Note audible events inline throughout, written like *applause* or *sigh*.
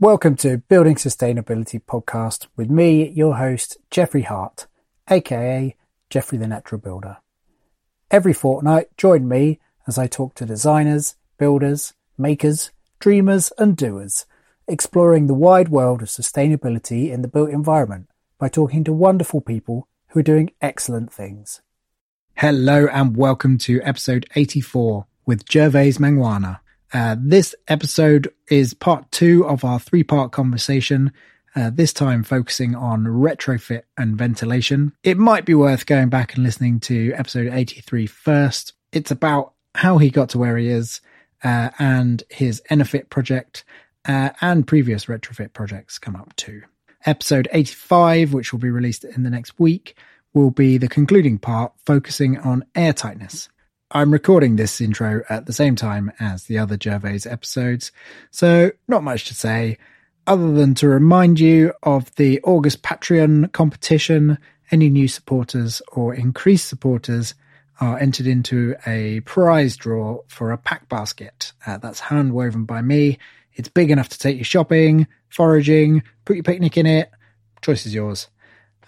Welcome to Building Sustainability Podcast with me, your host, Jeffrey Hart, aka Jeffrey the Natural Builder. Every fortnight, join me as I talk to designers, builders, makers, dreamers, and doers, exploring the wide world of sustainability in the built environment by talking to wonderful people who are doing excellent things. Hello, and welcome to episode 84 with Gervase Mangwana. Uh, this episode is part two of our three part conversation, uh, this time focusing on retrofit and ventilation. It might be worth going back and listening to episode 83 first. It's about how he got to where he is uh, and his EnerPHit project uh, and previous retrofit projects come up too. Episode 85, which will be released in the next week, will be the concluding part focusing on airtightness. I'm recording this intro at the same time as the other Gervase episodes, so not much to say other than to remind you of the August Patreon competition. Any new supporters or increased supporters are entered into a prize draw for a pack basket. Uh, that's hand woven by me. It's big enough to take you shopping, foraging, put your picnic in it. Choice is yours.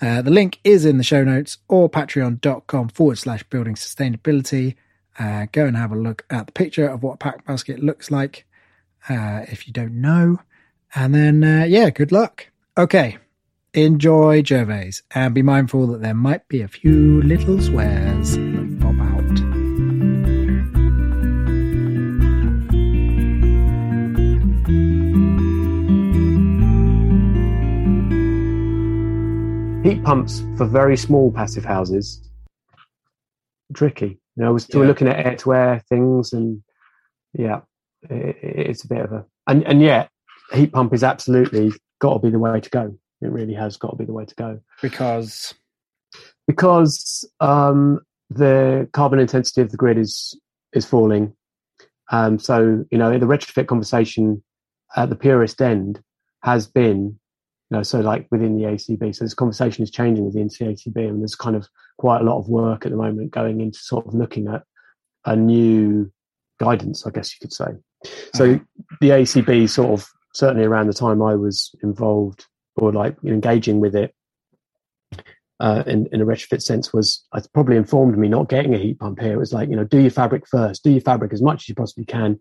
Uh, the link is in the show notes or patreon.com forward slash building sustainability. Uh, go and have a look at the picture of what a pack basket looks like uh, if you don't know. And then, uh, yeah, good luck. Okay, enjoy Gervase and be mindful that there might be a few little swears pop out. heat pumps for very small passive houses tricky you know we're still Yeah. looking at air to air things and yeah it, it's a bit of a and and yet heat pump is absolutely got to be the way to go. It really has got to be the way to go. Because, because um the carbon intensity of the grid is is falling. Um so you know the retrofit conversation at the purest end has been you know, so like within the AECB, so this conversation is changing within the AECB, and there's kind of quite a lot of work at the moment going into sort of looking at a new guidance, I guess you could say. So the AECB sort of certainly around the time I was involved or like engaging with it uh, in, in a retrofit sense was it probably informed me not getting a heat pump here. It was like, you know, do your fabric first, do your fabric as much as you possibly can.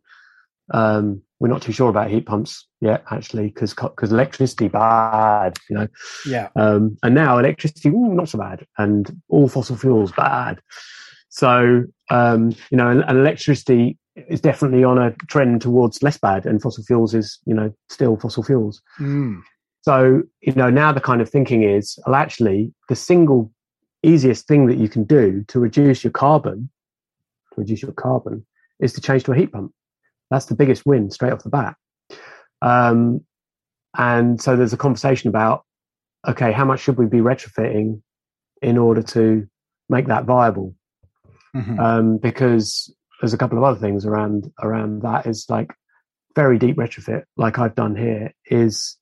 Um, we're not too sure about heat pumps yet, actually, because because electricity bad, you know. yeah, Um, and now electricity, ooh, not so bad, and all fossil fuels bad. So um, you know, and, and electricity is definitely on a trend towards less bad, and fossil fuels is you know still fossil fuels. Mm. So you know now the kind of thinking is, well, actually, the single easiest thing that you can do to reduce your carbon, to reduce your carbon, is to change to a heat pump. That's the biggest win straight off the bat. Um, and so there's a conversation about, okay, how much should we be retrofitting in order to make that viable? Mhm. Um, because there's a couple of other things around around that. Is like very deep retrofit, like I've done here, is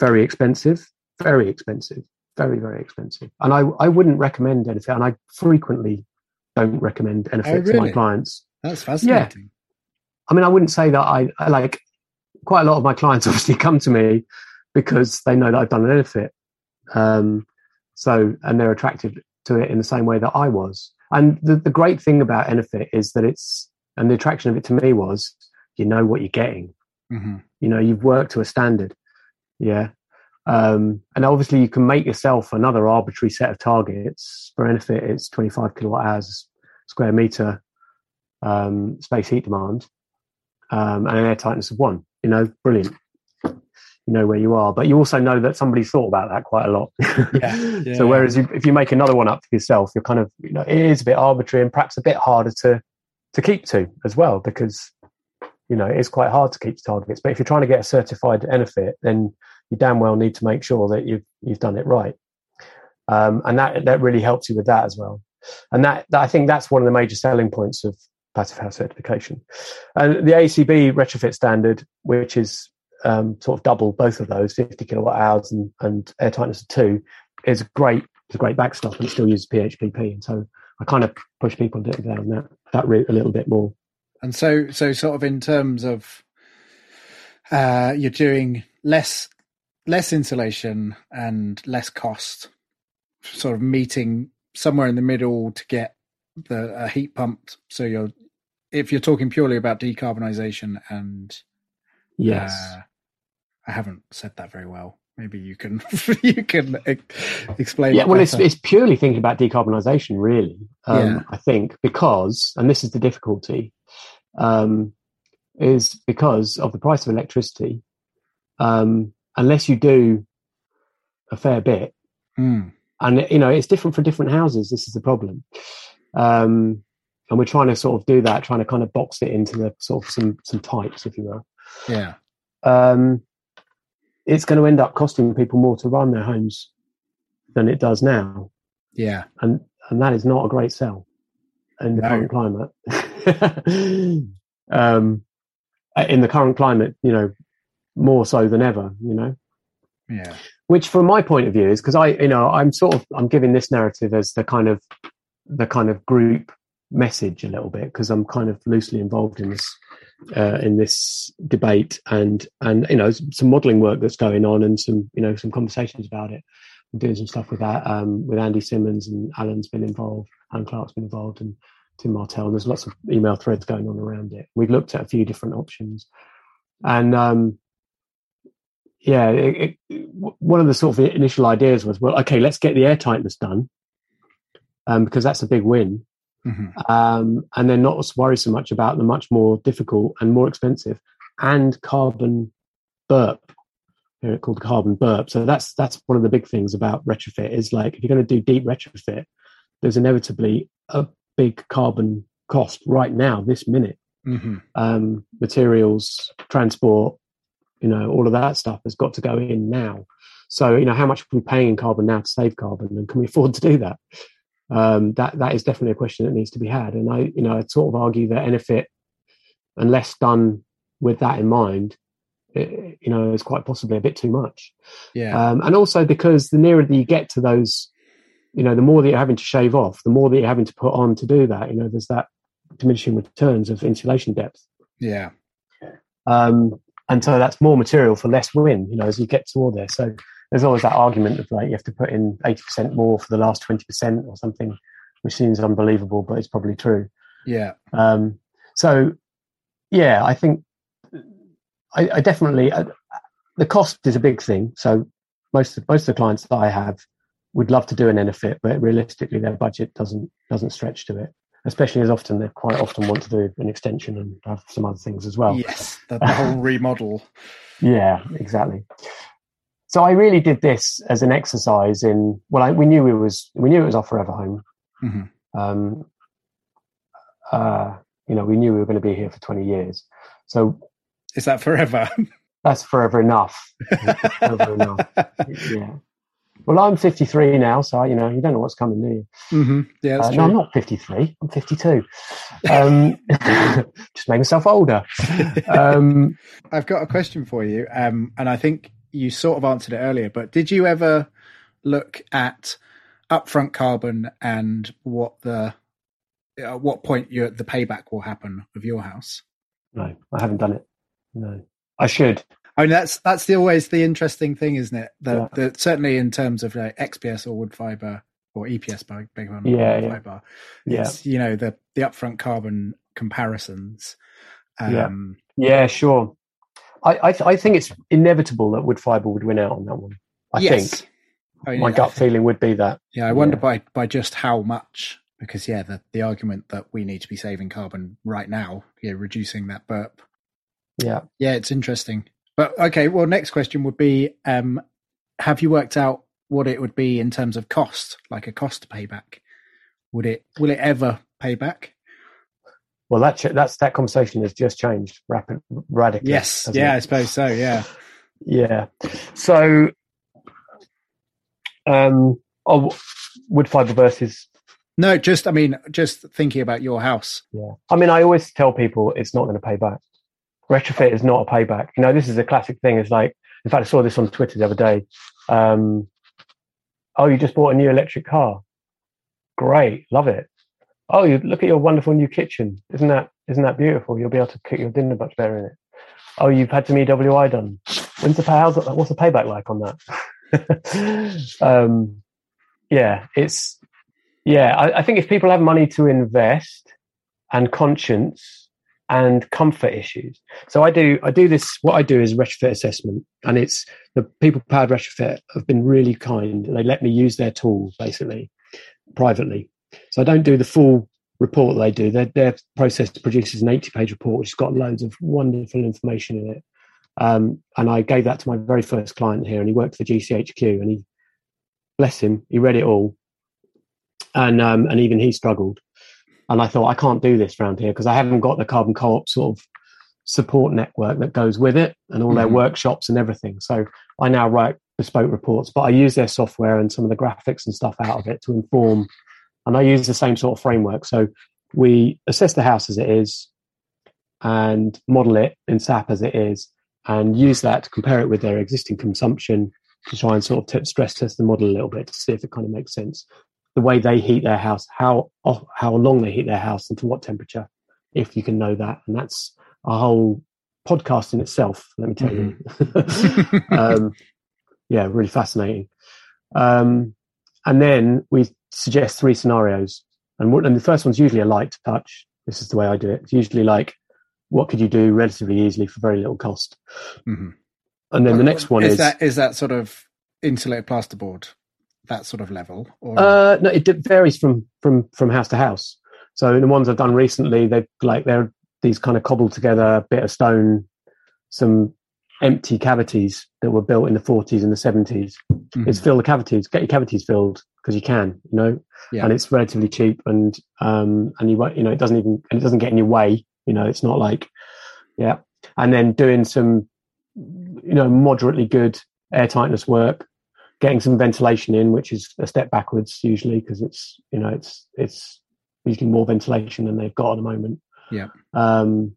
very expensive, very expensive, very very expensive. And I I wouldn't recommend EnerPHit, and I frequently don't recommend EnerPHit Oh, to my clients. That's fascinating. I mean, I wouldn't say that I, I like quite a lot of my clients *laughs* obviously come to me because they know that I've done an EnerPHit. Um, so, and they're attracted to it in the same way that I was. And the, the great thing about EnerPHit is that it's, and the attraction of it to me was, you know what you're getting. hmm You know, you've worked to a standard. Yeah. Um, and obviously you can make yourself another arbitrary set of targets. For EnerPHit, it's 25 kilowatt hours square meter um, space heat demand um, and an air tightness of one. You know, brilliant. You know where you are, but you also know that somebody's thought about that quite a lot. Yeah, *laughs* yeah. so whereas you, if you make another one up for yourself, you're kind of you know it is a bit arbitrary and perhaps a bit harder to to keep to as well because you know it's quite hard to keep to targets. But if you're trying to get a certified EnerPHit, then you damn well need to make sure that you've you've done it right, um, and that that really helps you with that as well. And that, that I think that's one of the major selling points of passive house certification. And the AECB retrofit standard, which is um, sort of double both of those, 50 kilowatt hours and, and air tightness of two, is great. It's a great backstop and it still uses PHPP. And so I kind of push people down that that route a little bit more. And so, so sort of in terms of, uh, you're doing less, less insulation and less cost, sort of meeting somewhere in the middle to get the uh, heat pumped. So you're, if you're talking purely about decarbonisation and, Yes. uh, I haven't said that very well. Maybe you can, *laughs* you can explain. yeah, well, it's, it's purely thinking about decarbonisation, really. Um, Yeah. I think because, and this is the difficulty, um, is because of the price of electricity. Um, unless you do a fair bit, Mm, and you know it's different for different houses. This is the problem, um, and we're trying to sort of do that, trying to kind of box it into the sort of some some types, if you will. yeah. Um, it's going to end up costing people more to run their homes than it does now, Yeah. and and that is not a great sell in the No. current climate. *laughs* um, in the current climate, you know, more so than ever. You know, Yeah. which from my point of view is because I, you know, I'm sort of I'm giving this narrative as the kind of the kind of group message a little bit because I'm kind of loosely involved in this uh, in this debate and and you know some modelling work that's going on and some you know some conversations about it. I'm doing some stuff with that um, with Andy Simmonds and Alan's been involved, Alan Clarke's been involved, and Tim Martell. And there's lots of email threads going on around it. We've looked at a few different options, and um, yeah, it, it, one of the sort of initial ideas was, well, okay, let's get the air tightness done, um, because that's a big win, hmm um, and then not worry so much about the much more difficult and more expensive and carbon burp. Here it called carbon burp. So that's that's one of the big things about retrofit is like if you're going to do deep retrofit, there's inevitably a big carbon cost right now, this minute hmm um, materials, transport, you know, all of that stuff has got to go in now. So, you know, how much are we paying in carbon now to save carbon, and can we afford to do that? Um, that that is definitely a question that needs to be had. And I, you know, I sort of argue that EnerPHit, unless done with that in mind, it, you know, is quite possibly a bit too much. Yeah. Um, and also because the nearer that you get to those, you know, the more that you're having to shave off, the more that you're having to put on to do that. You know, there's that diminishing returns of insulation depth. yeah. Um, and so that's more material for less wind, you know, as you get toward there. So there's always that argument of like you have to put in 80% more for the last 20% or something, which seems unbelievable, but it's probably true. Yeah. Um, so, yeah, I think I, I definitely uh, the cost is a big thing. So most of, most of the clients that I have would love to do an EnerPHit, but realistically, their budget doesn't doesn't stretch to it. Especially as often they quite often want to do an extension and have some other things as well. Yes. The, the whole *laughs* remodel. Yeah, exactly. So I really did this as an exercise in well, I, we knew it was we knew it was our forever home. hmm Um, uh, you know, we knew we were going to be here for twenty years, so Is that forever? *laughs* that's forever enough. forever enough. *laughs* Yeah. Well, I'm 53 now, so you know you don't know what's coming, do you? Mm-hmm. Yeah, uh, no, I'm not 53. I'm 52. Um, *laughs* just make myself older. Um, I've got a question for you, um, and I think you sort of answered it earlier. But did you ever look at upfront carbon and what the at what point you the payback will happen of your house? No, I haven't done it. No, I should. I mean, that's that's the, always the interesting thing, isn't it? That yeah. certainly in terms of like XPS or wood fiber or EPS, by big one, yeah, yeah. fiber, yeah. you know the the upfront carbon comparisons. Um, yeah, yeah, sure. I I, th- I, think it's inevitable that wood fiber would win out on that one. I yes. think. I mean, My gut feeling would be that. Yeah, I wonder by by just how much because yeah, the the argument that we need to be saving carbon right now, yeah, reducing that burp. Yeah, yeah, it's interesting. But okay, well, next question would be: um, Have you worked out what it would be in terms of cost, like a cost payback? Would it will it ever pay back? Well, that that's that conversation has just changed rapid, radically. Yes, yeah, it? I suppose so. Yeah, yeah. So, um, oh, wood fiber versus no, just I mean, just thinking about your house. Yeah, I mean, I always tell people it's not going to pay back retrofit is not a payback. You know, this is a classic thing. It's like, in fact, I saw this on Twitter the other day. Um, oh, you just bought a new electric car. Great, love it. Oh, you look at your wonderful new kitchen. Isn't that isn't that beautiful? You'll be able to cook your dinner much better in it. Oh, you've had some EWI done. When's the pay? What's the payback like on that? *laughs* um, yeah, it's yeah. I, I think if people have money to invest and conscience and comfort issues. So I do I do this. What I do is retrofit assessment, and it's the people powered retrofit have been really kind. They let me use their tool basically privately. So I don't do the full report they do. Their, their process produces an 80 page report, which has got loads of wonderful information in it. Um, and I gave that to my very first client here, and he worked for GCHQ, and he, bless him, he read it all, and um, and even he struggled. And I thought, I can't do this around here because I haven't got the carbon co-op sort of support network that goes with it and all mm-hmm. their workshops and everything. So I now write bespoke reports, but I use their software and some of the graphics and stuff out of it to inform. And I use the same sort of framework. So we assess the house as it is and model it in SAP as it is and use that to compare it with their existing consumption to try and sort of t- stress test the model a little bit to see if it kind of makes sense the way they heat their house, how how long they heat their house, and to what temperature, if you can know that. And that's a whole podcast in itself. Let me tell mm-hmm. you. *laughs* um, yeah, really fascinating. Um, and then we suggest three scenarios, and, and the first one's usually a light touch. This is the way I do it. It's usually like, what could you do relatively easily for very little cost? Mm-hmm. And then the next one is, is that is that sort of insulated plasterboard that sort of level? Or? Uh, no, it varies from from from house to house. So the ones I've done recently, they've like they're these kind of cobbled together bit of stone, some empty cavities that were built in the 40s and the 70s. Mm-hmm. It's fill the cavities, get your cavities filled because you can, you know, yeah. and it's relatively cheap and um and you you know it doesn't even and it doesn't get in your way. You know, it's not like yeah. And then doing some you know moderately good air tightness work getting some ventilation in, which is a step backwards usually because it's you know it's it's usually more ventilation than they've got at the moment. Yeah. Um,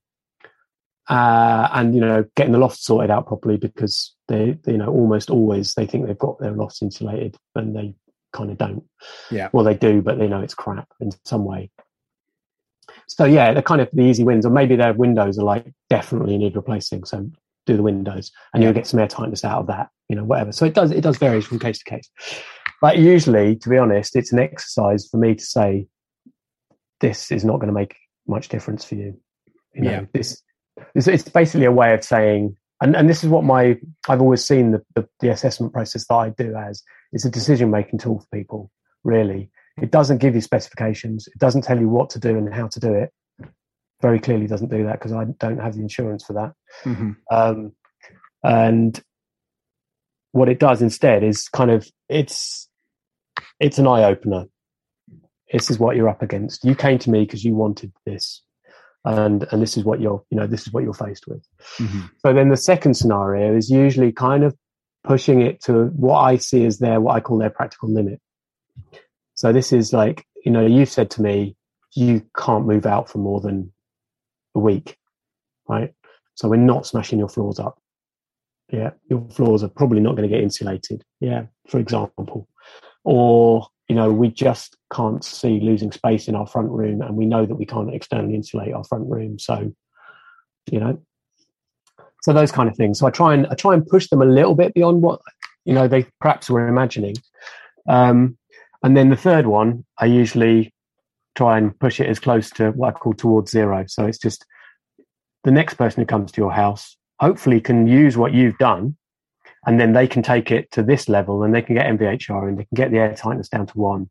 uh, and you know getting the loft sorted out properly because they, they, you know almost always they think they've got their loft insulated and they kind of don't. Yeah. Well, they do, but they know it's crap in some way. So yeah, they're kind of the easy wins, or maybe their windows are like definitely need replacing. So do the windows, and yeah. you'll get some air tightness out of that. You know, whatever. So it does it does vary from case to case. But usually, to be honest, it's an exercise for me to say this is not going to make much difference for you. You know, yeah. this it's, it's basically a way of saying, and, and this is what my I've always seen the, the, the assessment process that I do as it's a decision making tool for people. Really, it doesn't give you specifications. It doesn't tell you what to do and how to do it very clearly doesn't do that because I don't have the insurance for that. Mm-hmm. Um, and what it does instead is kind of it's it's an eye opener. This is what you're up against. You came to me because you wanted this, and and this is what you're you know this is what you're faced with. Mm-hmm. So then the second scenario is usually kind of pushing it to what I see as their what I call their practical limit. So this is like you know you've said to me you can't move out for more than a week, right? So we're not smashing your floors up. Yeah, your floors are probably not going to get insulated. Yeah, for example, or you know we just can't see losing space in our front room, and we know that we can't externally insulate our front room. So you know so those kind of things. So I try and I try and push them a little bit beyond what you know they perhaps were imagining. Um, and then the third one, I usually try and push it as close to what I call towards zero. So it's just the next person who comes to your house hopefully can use what you've done and then they can take it to this level and they can get MVHR and they can get the air tightness down to one.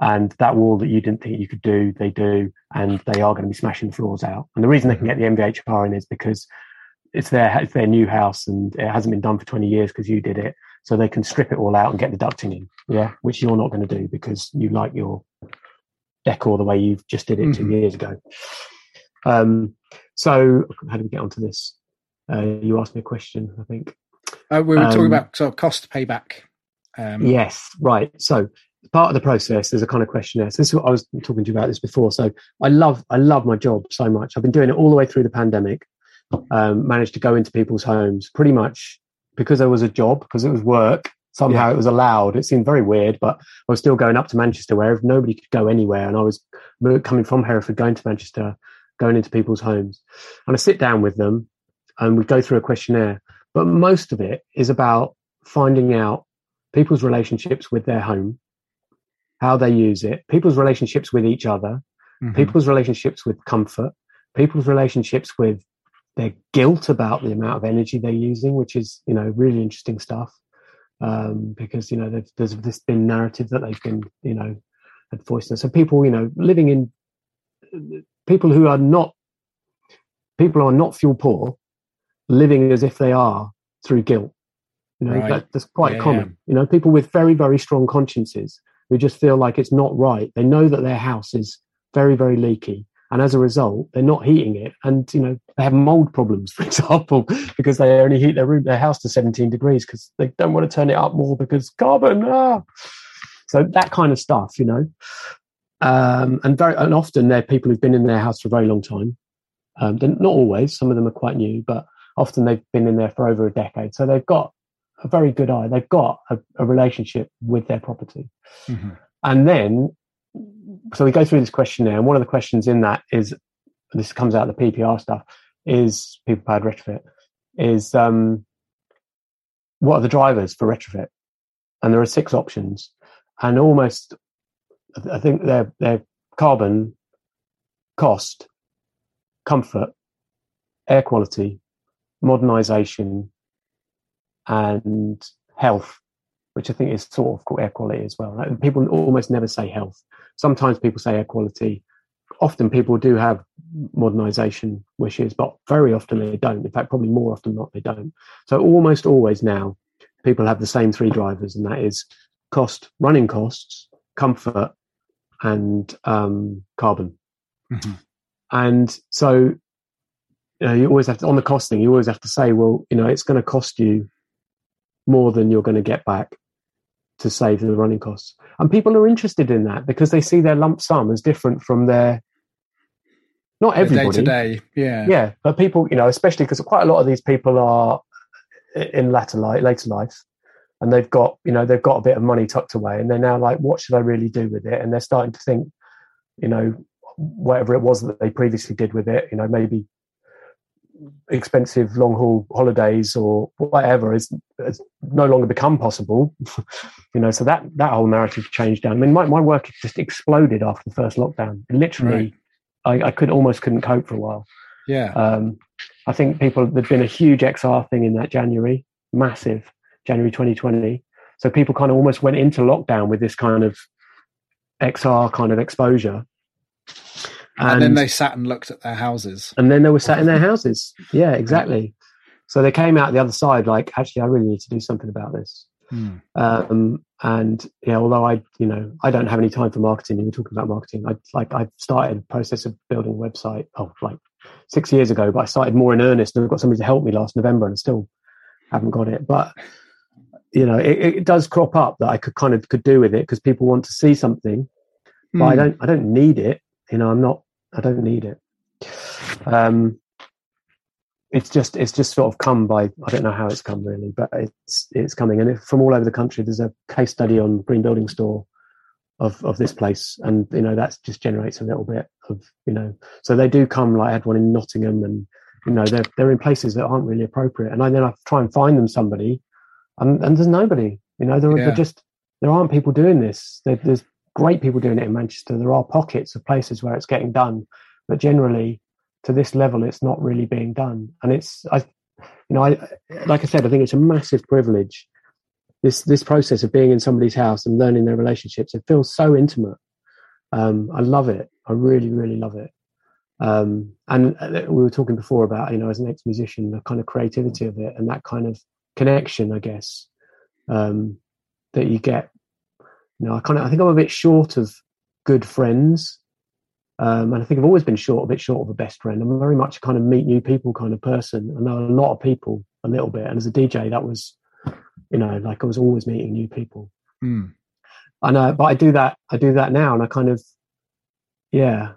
And that wall that you didn't think you could do, they do, and they are going to be smashing the floors out. And the reason they can get the MVHR in is because it's their it's their new house and it hasn't been done for 20 years because you did it so they can strip it all out and get the ducting in yeah which you're not going to do because you like your decor the way you just did it mm-hmm. two years ago um so how do we get onto this uh, you asked me a question i think uh, we were um, talking about sort of cost payback um, yes right so part of the process there's a kind of questionnaire so this is what i was talking to you about this before so i love i love my job so much i've been doing it all the way through the pandemic um, managed to go into people's homes pretty much because there was a job, because it was work. Somehow yeah. it was allowed. It seemed very weird, but I was still going up to Manchester where nobody could go anywhere. And I was coming from Hereford, going to Manchester, going into people's homes. And I sit down with them and we go through a questionnaire. But most of it is about finding out people's relationships with their home, how they use it, people's relationships with each other, mm-hmm. people's relationships with comfort, people's relationships with their guilt about the amount of energy they're using, which is you know really interesting stuff. Um, because you know there's this been narrative that they've been you know had voiced. So people you know living in people who are not people who are not fuel poor, living as if they are through guilt. You know right. that, that's quite yeah, common. You know people with very very strong consciences who just feel like it's not right. They know that their house is very very leaky and as a result they're not heating it and you know they have mold problems *laughs* for example because they only heat their room their house to 17 degrees because they don't want to turn it up more because carbon ah. so that kind of stuff you know um, and very and often they're people who've been in their house for a very long time um, not always some of them are quite new but often they've been in there for over a decade so they've got a very good eye they've got a, a relationship with their property mm-hmm. and then so we go through this questionnaire, and one of the questions in that is this comes out of the PPR stuff is people powered retrofit is um, what are the drivers for retrofit? And there are six options, and almost I think they're they're carbon, cost, comfort, air quality, modernization, and health, which I think is sort of called air quality as well. People almost never say health sometimes people say air quality. Often people do have modernization wishes, but very often they don't. In fact, probably more often not, they don't. So almost always now, people have the same three drivers, and that is cost, running costs, comfort, and um, carbon. Mm-hmm. And so you, know, you always have to, on the costing, you always have to say, well, you know, it's going to cost you more than you're going to get back to save the running costs. And people are interested in that because they see their lump sum as different from their not everybody day to day, yeah, yeah. But people, you know, especially because quite a lot of these people are in later life, later life, and they've got, you know, they've got a bit of money tucked away, and they're now like, what should I really do with it? And they're starting to think, you know, whatever it was that they previously did with it, you know, maybe expensive long haul holidays or whatever is, has no longer become possible. *laughs* you know, so that that whole narrative changed down. I mean, my, my work just exploded after the first lockdown. Literally, right. I, I could almost couldn't cope for a while. Yeah. Um, I think people there'd been a huge XR thing in that January, massive January 2020. So people kind of almost went into lockdown with this kind of XR kind of exposure. And, and, then they sat and looked at their houses. And then they were sat in their houses. Yeah, exactly. So they came out the other side like, actually, I really need to do something about this. Hmm. Um, and yeah, although I, you know, I don't have any time for marketing. You were talking about marketing. I like I started a process of building a website. Oh, like six years ago, but I started more in earnest. And I've got somebody to help me last November, and still haven't got it. But you know, it, it, does crop up that I could kind of could do with it because people want to see something, but mm. I hmm. don't. I don't need it. You know, I'm not. I don't need it. Um, it's just it's just sort of come by. I don't know how it's come really, but it's it's coming, and from all over the country. There's a case study on Green Building Store of of this place, and you know that just generates a little bit of you know. So they do come. Like I had one in Nottingham, and you know they're they're in places that aren't really appropriate, and I then I try and find them somebody and, and there's nobody. You know, there, yeah. there just there aren't people doing this. There, there's great people doing it in Manchester. There are pockets of places where it's getting done, but generally, to this level, it's not really being done. And it's, I, you know, I like I said, I think it's a massive privilege. This this process of being in somebody's house and learning their relationships. It feels so intimate. Um, I love it. I really, really love it. Um, and uh, we were talking before about, you know, as an ex-musician, the kind of creativity of it and that kind of connection, I guess, um, that you get. You know, I kind of I think I'm a bit short of good friends, um, and I think I've always been short, a bit short of a best friend. I'm very much a kind of meet new people kind of person. I know a lot of people a little bit, and as a DJ, that was, you know, like I was always meeting new people. Mm. I know, but I do that. I do that now, and I kind of, yeah,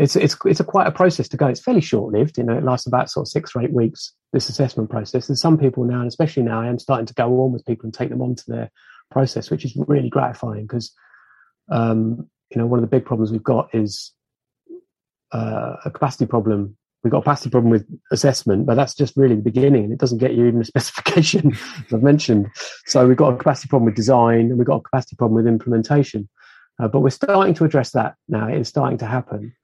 it's it's it's a quite a process to go. It's fairly short lived. You know, it lasts about sort of six or eight weeks. This assessment process. And some people now, and especially now, I am starting to go on with people and take them on to their process, which is really gratifying because, um, you know, one of the big problems we've got is uh, a capacity problem. We've got a capacity problem with assessment, but that's just really the beginning, and it doesn't get you even a *laughs* specification, as I've mentioned. So we've got a capacity problem with design, and we've got a capacity problem with implementation. Uh, but we're starting to address that now. It's starting to happen.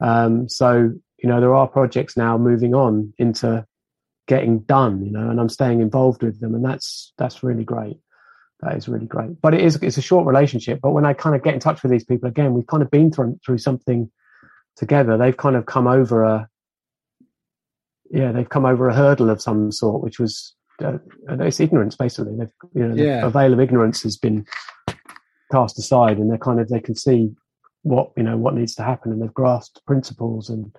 Um, so you know there are projects now moving on into getting done, you know, and I'm staying involved with them, and that's that's really great. That is really great. But it is it's a short relationship. But when I kind of get in touch with these people again, we've kind of been through through something together. They've kind of come over a yeah, they've come over a hurdle of some sort, which was uh, it's ignorance basically. They've, you know, yeah. the veil of ignorance has been cast aside, and they're kind of they can see what you know what needs to happen, and they've grasped principles, and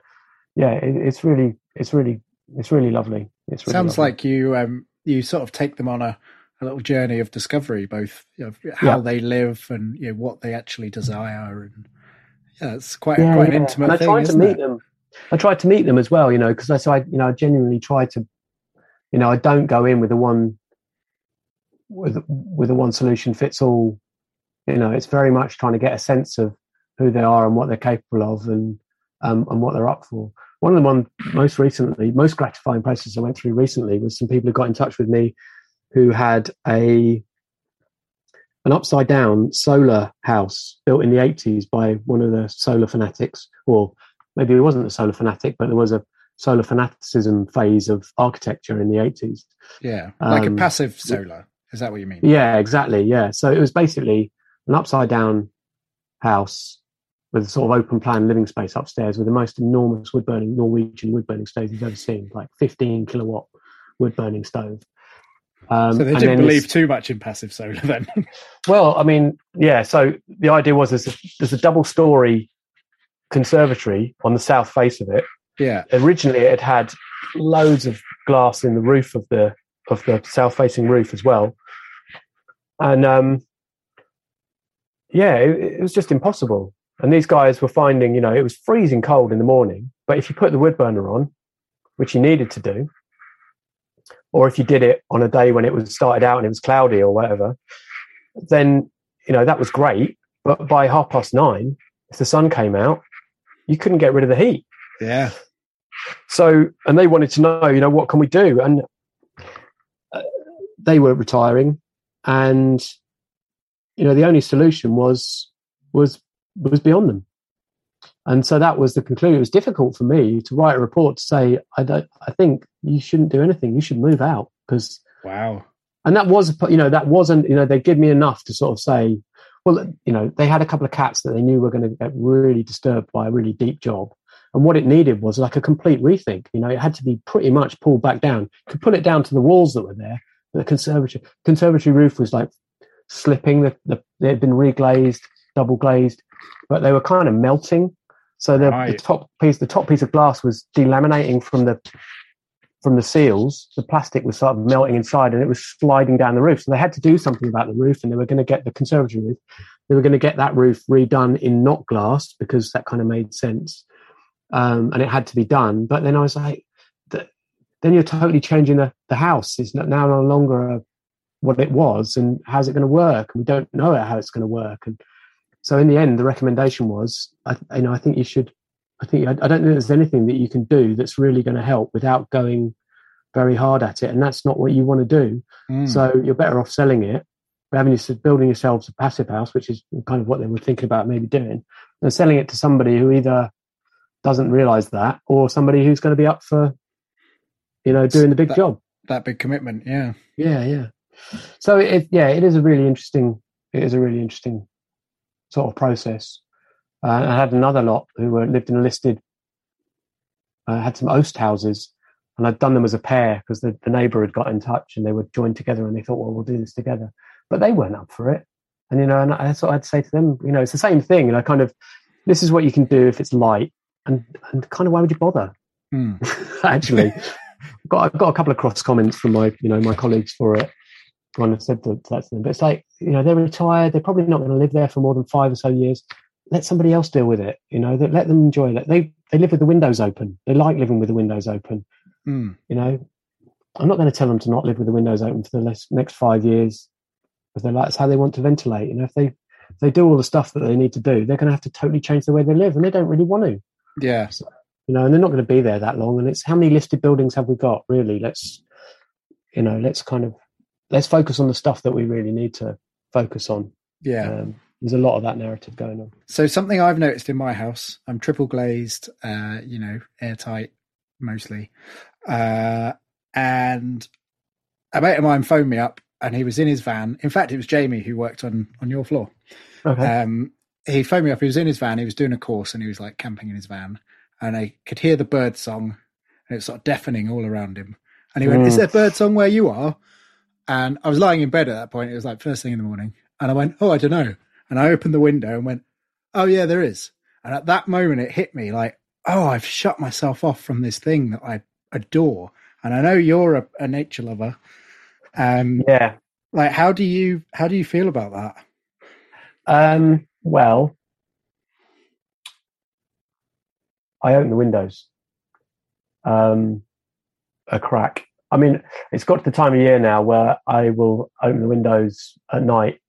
yeah, it, it's really it's really it's really lovely. It's really sounds lovely. like you um you sort of take them on a, a little journey of discovery, both you know, how yeah. they live and you know what they actually desire, and yeah, it's quite yeah, quite yeah. an intimate and I thing. I tried to meet it? them. I tried to meet them as well, you know, because I so I you know I genuinely try to, you know, I don't go in with a one with with a one solution fits all. You know, it's very much trying to get a sense of who they are and what they're capable of and um, and what they're up for. One of the one most recently, most gratifying process I went through recently was some people who got in touch with me who had a an upside down solar house built in the 80s by one of the solar fanatics, or maybe it wasn't a solar fanatic, but there was a solar fanaticism phase of architecture in the 80s. Yeah, like um, a passive solar. Is that what you mean? Yeah, exactly. Yeah. So it was basically an upside down house with a sort of open plan living space upstairs with the most enormous wood burning Norwegian wood burning stove you've ever seen, like 15 kilowatt wood burning stove. Um, so they didn't believe too much in passive solar then. *laughs* well, I mean, yeah. So the idea was there's a, there's a double story conservatory on the south face of it. Yeah. Originally, it had loads of glass in the roof of the of the south facing roof as well, and um, yeah, it, it was just impossible. And these guys were finding, you know, it was freezing cold in the morning, but if you put the wood burner on, which you needed to do, or if you did it on a day when it was started out and it was cloudy or whatever, then you know that was great. But by half past nine, if the sun came out, you couldn't get rid of the heat. Yeah. So, and they wanted to know, you know, what can we do? And uh, they were retiring, and you know, the only solution was was was beyond them. And so that was the conclusion. It was difficult for me to write a report to say, I don't, I think you shouldn't do anything. You should move out because wow. And that was, you know, that wasn't, you know, they give me enough to sort of say, well, you know, they had a couple of cats that they knew were going to get really disturbed by a really deep job. And what it needed was like a complete rethink. You know, it had to be pretty much pulled back down. Could pull it down to the walls that were there. The conservatory conservatory roof was like slipping. The, the, it had been reglazed, double glazed but they were kind of melting. So the, right. the top piece, the top piece of glass was delaminating from the from the seals, the plastic was sort of melting inside and it was sliding down the roof. So they had to do something about the roof and they were going to get the conservatory roof. They were going to get that roof redone in not glass because that kind of made sense. Um, and it had to be done. But then I was like, then you're totally changing the, the house. It's now no longer a, what it was and how's it going to work? And we don't know how it's going to work. And so in the end, the recommendation was, I, you know, I think you should I think I, I don't think there's anything that you can do that's really going to help without going very hard at it, and that's not what you want to do. Mm. So you're better off selling it, having building yourselves a passive house, which is kind of what they were thinking about maybe doing, and selling it to somebody who either doesn't realize that or somebody who's going to be up for, you know, doing the big that, job. That big commitment, yeah, yeah, yeah. So it, yeah, it is a really interesting. It is a really interesting sort of process. Uh, I had another lot who were, lived in a listed, uh, had some oast houses, and I'd done them as a pair because the, the neighbour had got in touch and they were joined together and they thought, well, we'll do this together. But they weren't up for it. And, you know, and that's what I'd say to them, you know, it's the same thing. and I kind of, this is what you can do if it's light. And, and kind of, why would you bother? Mm. *laughs* Actually, I've *laughs* got, I've got a couple of cross comments from my, you know, my colleagues for it when I said that, that to them. But it's like, you know, they're retired. They're probably not going to live there for more than five or so years let somebody else deal with it. You know, that let them enjoy it. They they live with the windows open. They like living with the windows open. Mm. You know, I'm not going to tell them to not live with the windows open for the next five years. because they like, that's how they want to ventilate. You know, if they if they do all the stuff that they need to do, they're going to have to totally change the way they live, and they don't really want to. Yeah. So, you know, and they're not going to be there that long. And it's how many listed buildings have we got? Really, let's you know, let's kind of let's focus on the stuff that we really need to focus on. Yeah. Um, there's a lot of that narrative going on. So something I've noticed in my house, I'm triple glazed, uh, you know, airtight mostly, uh, and a mate of mine phoned me up, and he was in his van. In fact, it was Jamie who worked on on your floor. Okay. Um, he phoned me up. He was in his van. He was doing a course, and he was like camping in his van, and I could hear the bird song, and it was sort of deafening all around him. And he went, mm. "Is there bird song where you are?" And I was lying in bed at that point. It was like first thing in the morning, and I went, "Oh, I don't know." And I opened the window and went, oh, yeah, there is. And at that moment, it hit me like, oh, I've shut myself off from this thing that I adore. And I know you're a, a nature lover. Um, yeah. Like, how do you how do you feel about that? Um, well, I open the windows um, a crack. I mean, it's got to the time of year now where I will open the windows at night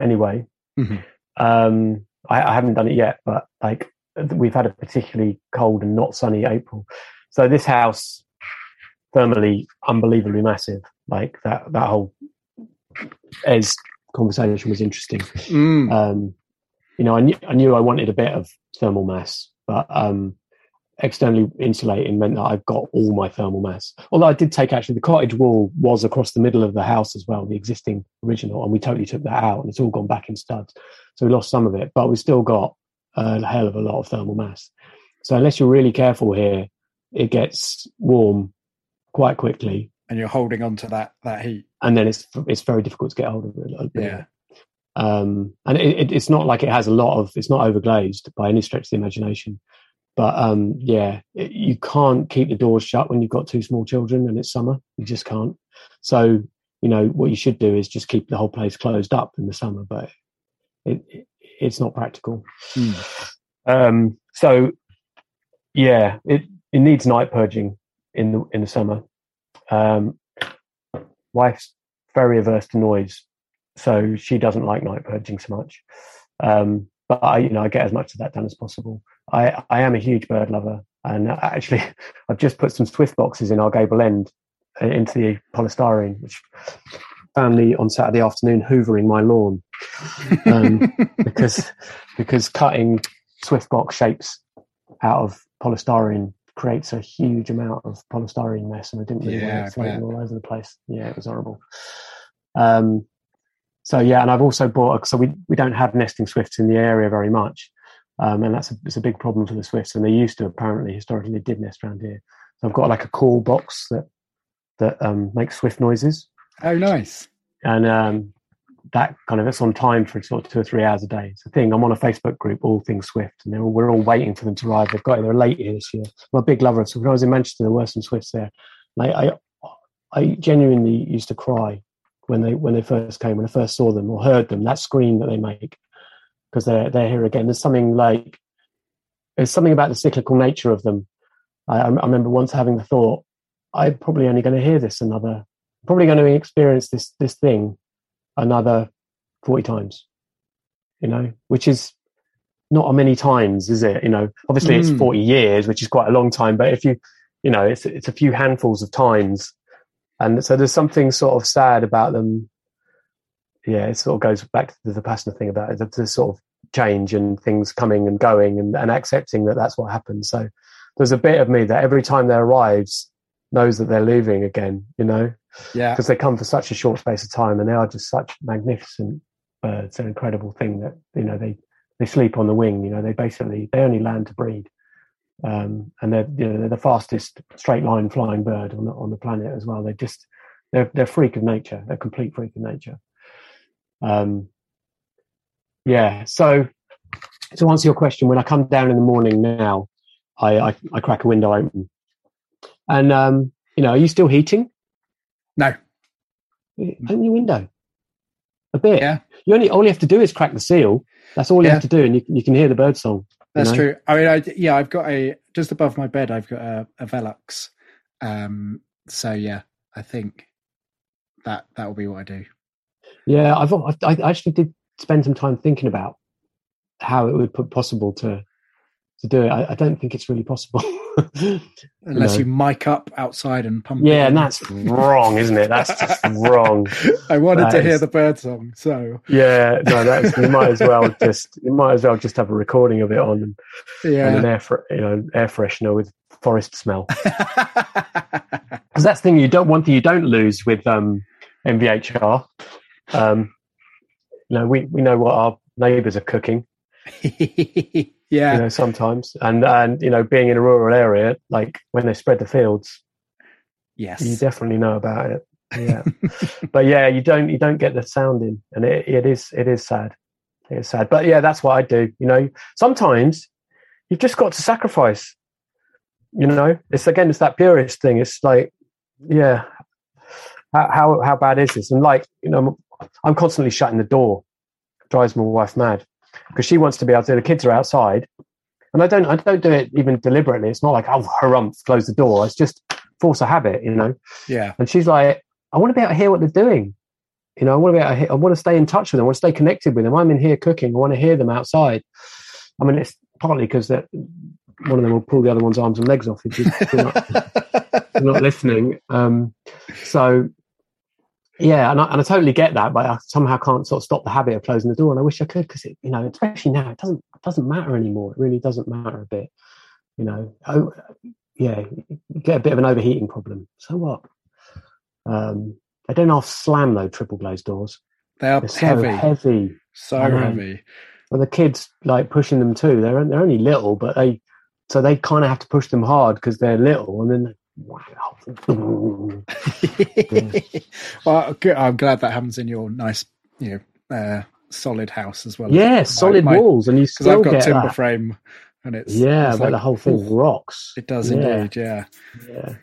anyway, Mm-hmm. Um, I, I, haven't done it yet, but like we've had a particularly cold and not sunny April. So this house, thermally, unbelievably massive. Like that, that whole as conversation was interesting. Mm. Um, you know, I knew, I knew I wanted a bit of thermal mass, but um, externally insulating meant that I've got all my thermal mass. Although I did take actually the cottage wall was across the middle of the house as well, the existing original, and we totally took that out and it's all gone back in studs. So we lost some of it, but we still got a hell of a lot of thermal mass. So unless you're really careful here, it gets warm quite quickly. And you're holding on to that that heat. And then it's it's very difficult to get hold of it. Yeah. Um, and it, it, it's not like it has a lot of it's not overglazed by any stretch of the imagination but um, yeah, it, you can't keep the doors shut when you've got two small children and it's summer. You just can't. So you know what you should do is just keep the whole place closed up in the summer, but it, it it's not practical. Mm. Um, so yeah, it it needs night purging in the in the summer. Um, wife's very averse to noise, so she doesn't like night purging so much. Um, but I, you know, I get as much of that done as possible. I, I am a huge bird lover, and actually, *laughs* I've just put some Swift boxes in our gable end uh, into the polystyrene, which found me on Saturday afternoon hoovering my lawn um, *laughs* because because cutting Swift box shapes out of polystyrene creates a huge amount of polystyrene mess, and I didn't really yeah, want it floating all over the place. Yeah, it was horrible. Um, so yeah, and I've also bought. So we we don't have nesting swifts in the area very much, um, and that's a, it's a big problem for the swifts. And they used to apparently historically they did nest around here. So I've got like a call box that that um, makes swift noises. Oh, nice! And um, that kind of it's on time for sort of two or three hours a day. It's a thing. I'm on a Facebook group, all things Swift, and all, we're all waiting for them to arrive. They've got they're late here this year. I'm a big lover of Swift. When I was in Manchester, there were some Swifts there, Like I, I genuinely used to cry when they when they first came, when I first saw them or heard them. That scream that they make because they're they're here again. There's something like there's something about the cyclical nature of them. I, I remember once having the thought, I'm probably only going to hear this another, probably going to experience this this thing another forty times. You know, which is not a many times, is it? You know, obviously mm. it's 40 years, which is quite a long time, but if you, you know, it's, it's a few handfuls of times. And so there's something sort of sad about them. Yeah, it sort of goes back to the passionate thing about it, the, the sort of change and things coming and going and, and accepting that that's what happens. So there's a bit of me that every time they arrives knows that they're leaving again, you know? Yeah. Because they come for such a short space of time and they are just such magnificent birds, an incredible thing that, you know, they, they sleep on the wing. You know, they basically they only land to breed, um, and they're you know they're the fastest straight line flying bird on the on the planet as well. They're just they're they're freak of nature. They're complete freak of nature. Um, yeah. So to answer your question, when I come down in the morning now, I I, I crack a window open, and um, you know, are you still heating? No. Open your window a bit. Yeah. You only all you have to do is crack the seal, that's all you yeah. have to do, and you, you can hear the bird song. That's know? true. I mean, I, yeah, I've got a just above my bed. I've got a, a Velux. Um, so yeah, I think that that will be what I do. Yeah, I've I actually did spend some time thinking about how it would be possible to to do it. I, I don't think it's really possible. *laughs* Unless you, know. you mic up outside and pump. Yeah, and that's wrong, isn't it? That's just *laughs* wrong. I wanted that to is... hear the bird song, so yeah, no, that's you might as well just you might as well just have a recording of it on, and, yeah, and an air fr- you know air freshener with forest smell. *laughs* Because that's the thing you don't one thing you don't lose with um, MVHR. Um, you know, we we know what our neighbours are cooking. Yeah, you know, sometimes, and and you know, being in a rural area, like when they spread the fields, yes, you definitely know about it. Yeah, *laughs* *laughs* but yeah, you don't you don't get the sounding, and it, it is it is sad. It's sad, but yeah, that's what I do. You know, sometimes you've just got to sacrifice. You know, it's again, it's that purist thing. It's like, yeah, how how, how bad is this? And like, you know, I'm constantly shutting the door. Drives my wife mad because she wants to be able to. The kids are outside, and I don't. I don't do it even deliberately. It's not like oh, harumph, close the door. It's just force a habit, you know. Yeah. And she's like, I want to be able to hear what they're doing. You know, I want to be able to hear, I want to stay in touch with them. I want to stay connected with them. I'm in here cooking. I want to hear them outside. I mean, it's partly because that one of them will pull the other one's arms and legs off if you're not, you're not *laughs* listening. Um, so yeah, and I, and I totally get that, but I somehow can't sort of stop the habit of closing the door. And I wish I could because, it, you know, especially now, it doesn't it doesn't matter anymore. It really doesn't matter a bit. You know, oh, yeah, you get a bit of an overheating problem. So what? Um, they don't half slam though triple glazed doors. They are so heavy, heavy, so heavy. Well, the kids like pushing them too. They're they're only little, but they so they kind of have to push them hard because they're little, and then wow. well, I'm glad that happens in your nice, you know, uh, solid house as well. Yeah, solid my, walls, and you still I've got timber that. frame, and it's yeah, it's but like, the whole thing rocks. It does yeah. indeed. Yeah, yeah.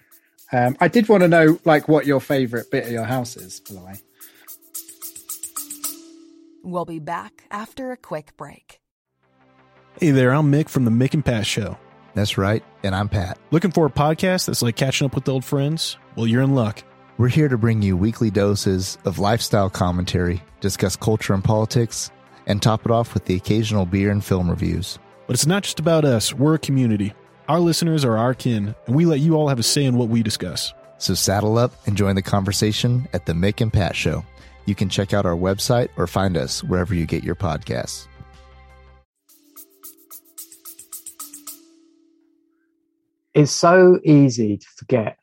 Um, I did want to know, like, what your favourite bit of your house is, by the way. We'll be back after a quick break. Hey there, I'm Mick from the Mick and Pat Show. That's right. And I'm Pat. Looking for a podcast that's like catching up with old friends? Well, you're in luck. We're here to bring you weekly doses of lifestyle commentary, discuss culture and politics, and top it off with the occasional beer and film reviews. But it's not just about us, we're a community. Our listeners are our kin, and we let you all have a say in what we discuss. So saddle up and join the conversation at the Mick and Pat Show. You can check out our website or find us wherever you get your podcasts. It's so easy to forget.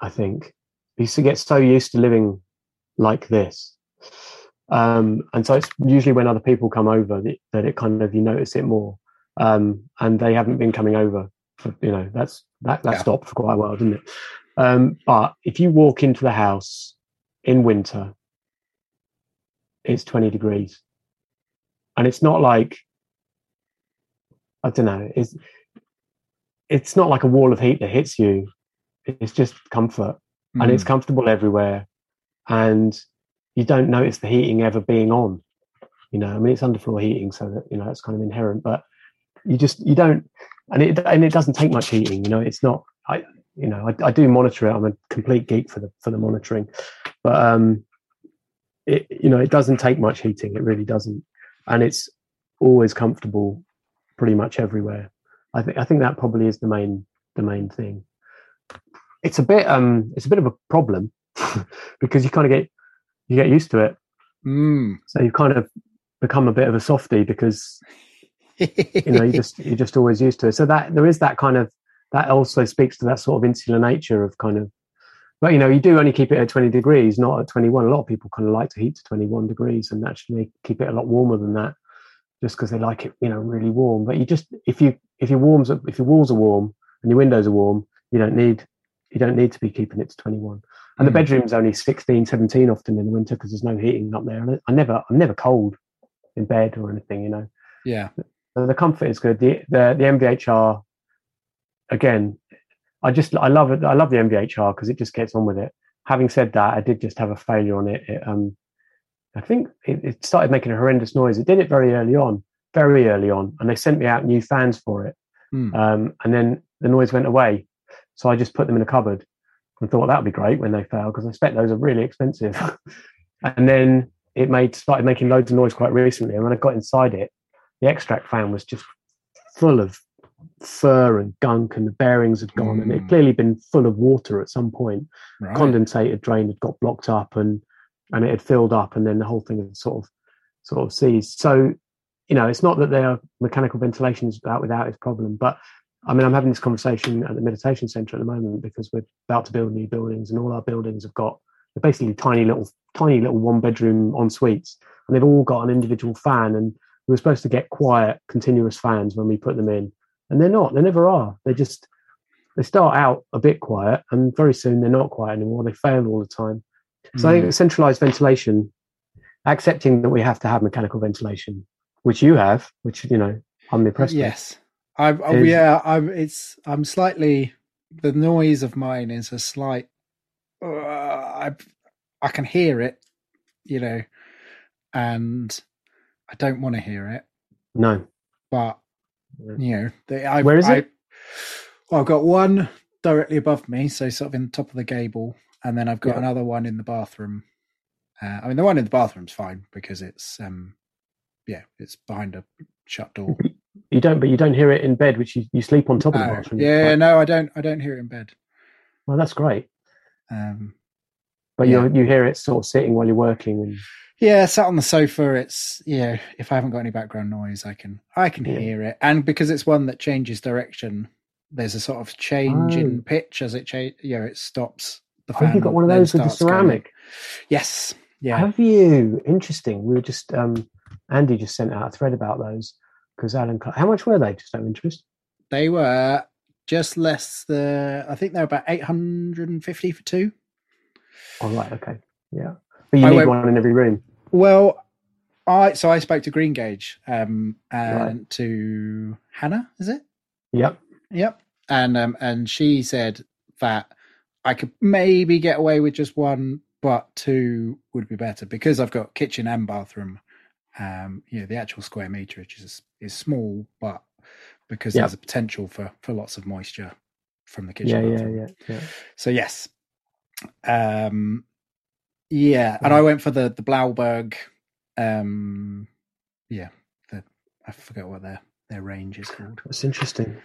I think we used to get so used to living like this, um, and so it's usually when other people come over that, that it kind of you notice it more. Um, and they haven't been coming over. For, you know, that's that that yeah. stopped for quite a while, didn't it? Um, but if you walk into the house in winter, it's twenty degrees, and it's not like I don't know. It's it's not like a wall of heat that hits you. it's just comfort, and it's Mm. comfortable everywhere, and you don't notice the heating ever being on. You know, I mean, it's underfloor heating, so that you know it's kind of inherent, but you just you don't, and it and it doesn't take much heating. You know, it's not. I you know I, I do monitor it. I'm a complete geek for the for the monitoring, but um, it you know it doesn't take much heating. It really doesn't, and it's always comfortable, pretty much everywhere. I think I think that probably is the main the main thing. It's a bit um it's a bit of a problem *laughs* because you kind of get you get used to it. Mm. So you kind of become a bit of a softie because you know you *laughs* just you're just always used to it. So that there is that kind of that also speaks to that sort of insular nature of kind of but you know you do only keep it at 20 degrees not at 21 a lot of people kind of like to heat to 21 degrees and actually keep it a lot warmer than that just because they like it you know really warm but you just if you if your warms are- if your walls are warm and your windows are warm you don't need you don't need to be keeping it to 21 and the Mm. bedroom's only 16 17 often in the winter because there's no heating up there and I- i never i'm never cold in bed or anything you know yeah. so the comfort is good. The the the MVHR again, I just I love it. I love the MVHR because it just gets on with it. Having said that, I did just have a failure on it. it um, I think it, it started making a horrendous noise. It did it very early on, very early on, and they sent me out new fans for it. Mm. Um, and then the noise went away, so I just put them in a cupboard and thought that would be great when they fail because I expect those are really expensive. *laughs* and then it made started making loads of noise quite recently, and when I got inside it, the extract fan was just full of fur and gunk, and the bearings had gone, and it Mm. clearly been full of water at some point. Right. Condensated drain had got blocked up, and and it had filled up, and then the whole thing had sort of sort of seized. So, you know, it's not that their mechanical ventilation is out without its problem, but I mean, I'm having this conversation at the meditation center at the moment because we're about to build new buildings, and all our buildings have got basically tiny little tiny little one bedroom en suites, and they've all got an individual fan. And we were supposed to get quiet, continuous fans when we put them in, and they're not. They never are. They just they start out a bit quiet, and very soon they're not quiet anymore. They fail all the time. So I think centralized ventilation, accepting that we have to have mechanical ventilation, which you have, which you know I'm impressed. Yes. I, oh, Is- yeah, I'm. It's. I'm slightly. The noise of mine is a slight. Uh, I. I can hear it, you know, and I don't want to hear it, No, but Yeah. you know, the, I, Where is I, it? I've got one directly above me, so sort of in the top of the gable, and then I've got Yeah. another one in the bathroom. Uh, I mean, the one in the bathroom's fine because it's, um, yeah, it's behind a shut door. *laughs* you don't, but you don't hear it in bed, which you, you sleep on top of the No. bathroom. Yeah, Right. no, I don't. I don't hear it in bed. Well, that's great. Um, But Yeah. you you hear it sort of sitting while you're working, and yeah, sat on the sofa. It's yeah. If I haven't got any background noise, I can I can Yeah. hear it, and because it's one that changes direction, there's a sort of change Oh. in pitch as it change. You know, it stops. The fan think you've got one of those with the starts going. ceramic. Yes. Yeah. Have you? Interesting. We were just um, Andy just sent out a thread about those because Alan. How much were they? Just out of interest. They were just less the. I think they're about eight hundred and fifty for two. Oh right, okay, yeah. But you I need went- one in every room. Well, I so I spoke to Green Gauge um and Right. to Hannah, is it? Yep. Yep. And um and she said that I could maybe get away with just one, but two would be better because I've got kitchen and bathroom. Um, you know, the actual square meterage is is small, but because Yep. there's a potential for for lots of moisture from the kitchen. Yeah, yeah, yeah, yeah. So yes. Um yeah, and I went for the the Blauberg um yeah, the I forget what their their range is called. That's interesting.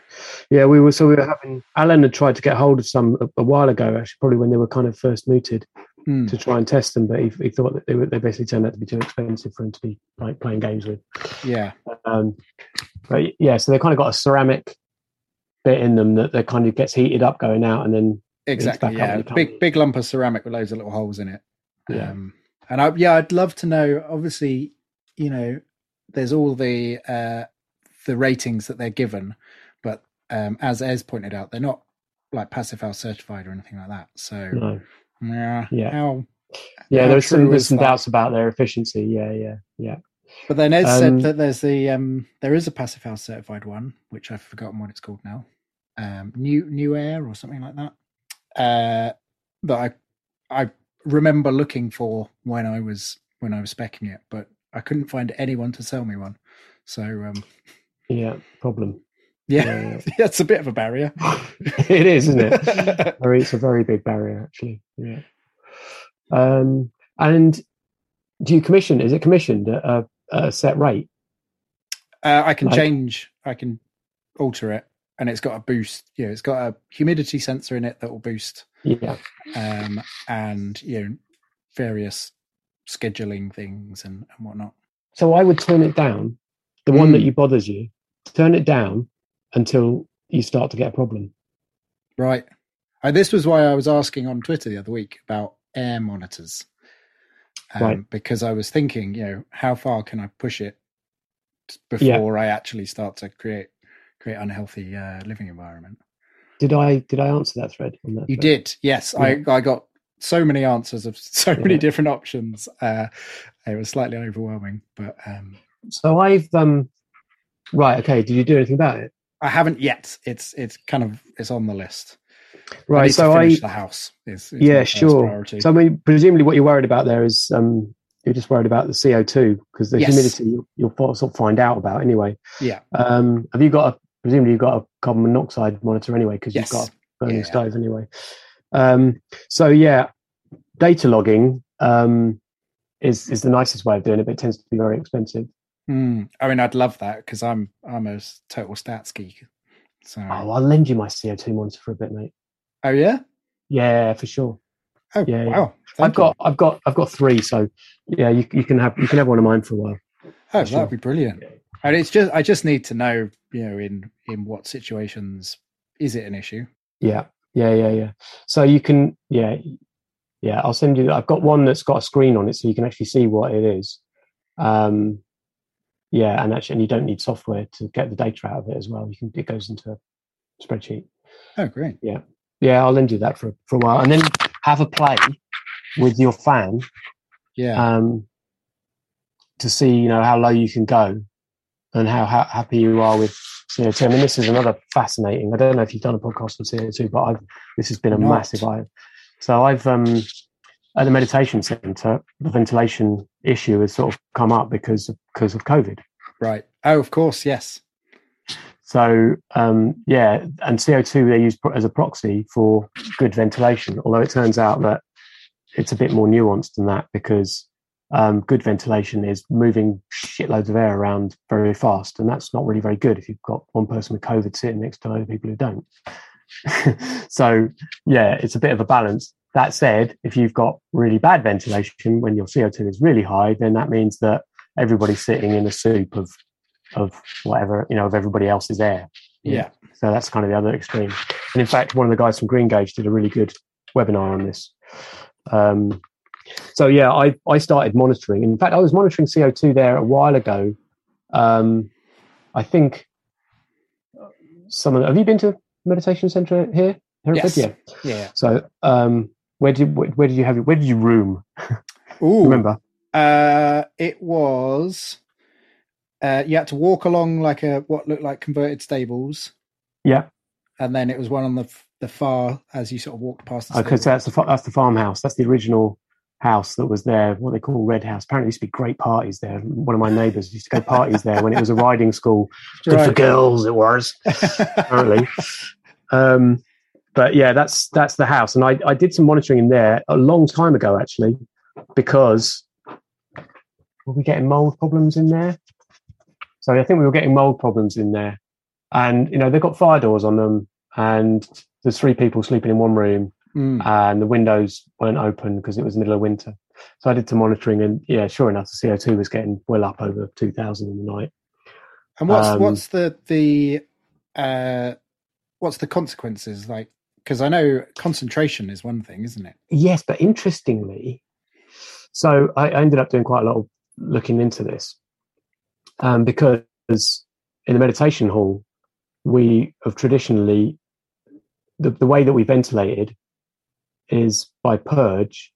Yeah, we were so we were having Alan had tried to get hold of some a, a while ago, actually, probably when they were kind of first mooted Hmm. to try and test them, but he, he thought that they were they basically turned out to be too expensive for him to be like playing games with. Yeah. Um, but yeah, so they kind of got a ceramic bit in them that that kind of gets heated up going out, and then Exactly. Yeah. Big big lump of ceramic with loads of little holes in it. Yeah. Um and I yeah, I'd love to know obviously, you know, there's all the uh the ratings that they're given, but um as Ez pointed out, they're not like passive house certified or anything like that. So no. yeah, Yeah. how yeah, How there's some there's some that? doubts about their efficiency. Yeah, yeah, yeah. But then Ed Um, said that there's the um there is a passive house certified one, which I've forgotten what it's called now. Um New New Air or something like that. uh, that I I remember looking for when I was when I was specking it, but I couldn't find anyone to sell me one. So um, yeah, problem. Yeah, it's *laughs* a bit of a barrier. *laughs* *laughs* it is, isn't it? it's a very big barrier, actually. Yeah. Um, and do you commission? Is it commissioned at a, a set rate? Uh, I can Like- change. I can alter it, and it's got a boost. Yeah, it's got a humidity sensor in it that will boost, Yeah. um, and you know, various scheduling things and, and whatnot. So I would turn it down, the one that Mm. you bothers you, turn it down until you start to get a problem. Right. Uh, this was why I was asking on Twitter the other week about air monitors. Um, Right. Because I was thinking, you know, how far can I push it t- Yeah. before I actually start to create create unhealthy uh, living environment? Did I did I answer that thread? That You thread? did, yes. I I got so many answers of *laughs* so many Yeah. different options. Uh, it was slightly overwhelming, but um, So I've um right, okay. Did you do anything about it? I haven't yet. It's it's kind of it's on the list. I Right. need So I the house. Is, is yeah, sure. priority. So I mean, presumably what you're worried about there is um you're just worried about the CO2 because the Yes. humidity you'll, you'll sort of find out about anyway. yeah. Um, have you got a presumably you've got a carbon monoxide monitor anyway because Yes. you've got a burning Yeah. stove anyway. Um, so yeah, data logging um, is is the nicest way of doing it, but it tends to be very expensive. Mm, I mean, I'd love that because I'm I'm a total stats geek. So, Oh, I'll lend you my CO2 monitor for a bit, mate. oh yeah, Yeah, for sure. oh Yeah, yeah. wow, I've you. got I've got I've got three, so yeah, you you can have you can have one of mine for a while. oh sure. that'd be brilliant. And it's just I just need to know, you know, in in what situations is it an issue? Yeah, yeah, yeah, yeah. So you can, yeah, yeah. I'll send you. I've got one that's got a screen on it, so you can actually see what it is. Um, yeah, and actually, and you don't need software to get the data out of it as well. You can. It goes into a spreadsheet. Oh great. Yeah, yeah, I'll lend you that for for a while, and then have a play with your fan Yeah. um, to see, you know, how low you can go and how ha- happy you are with CO2. I mean, this is another fascinating. I don't know if you've done a podcast on CO2, but I've this has been a Not. massive eye. So I've um, at the meditation center, the ventilation issue has sort of come up because of, because of COVID. right. Oh, of course. Yes. So um, yeah, and CO2 they use as a proxy for good ventilation. Although it turns out that it's a bit more nuanced than that because um, good ventilation is moving shitloads of air around very fast, and that's not really very good if you've got one person with COVID sitting next to other people who don't. *laughs* so yeah, it's a bit of a balance. That said, if you've got really bad ventilation when your CO2 is really high, then that means that everybody's sitting in a soup of of whatever you know of everybody else's air. Yeah. So that's kind of the other extreme. And in fact, one of the guys from Green Gauge did a really good webinar on this. Um, so yeah, I I started monitoring. In fact, I was monitoring CO2 there a while ago. Um, I think some of the, have you been to meditation center here? Hereford? Yes. Yeah. Yeah. So um, where did where, where did you have it? Where did you room? *laughs* Ooh. Remember? Uh, it was. Uh, you had to walk along like a what looked like converted stables, Yeah. and then it was one on the the far as you sort of walked past the Okay, so that's the that's the farmhouse. That's the original house that was there. What they call Red House. Apparently, used to be great parties there. One of my neighbours used to go parties there when it was a riding school. Good for girls, it was *laughs* apparently. um, but yeah, that's that's the house, and I I did some monitoring in there a long time ago actually, because were we getting mold problems in there? So I think we were getting mold problems in there, and you know they've got fire doors on them, and there's three people sleeping in one room, Mm. and the windows weren't open because it was the middle of winter. So I did some monitoring, and yeah, sure enough, the CO2 was getting well up over 2,000 in the night. And what's Um, what's the the uh what's the consequences like? Because I know concentration is one thing, isn't it? Yes, but interestingly, so I, I ended up doing quite a lot of looking into this um, because in the meditation hall, we have traditionally the, the way that we ventilated is by purge.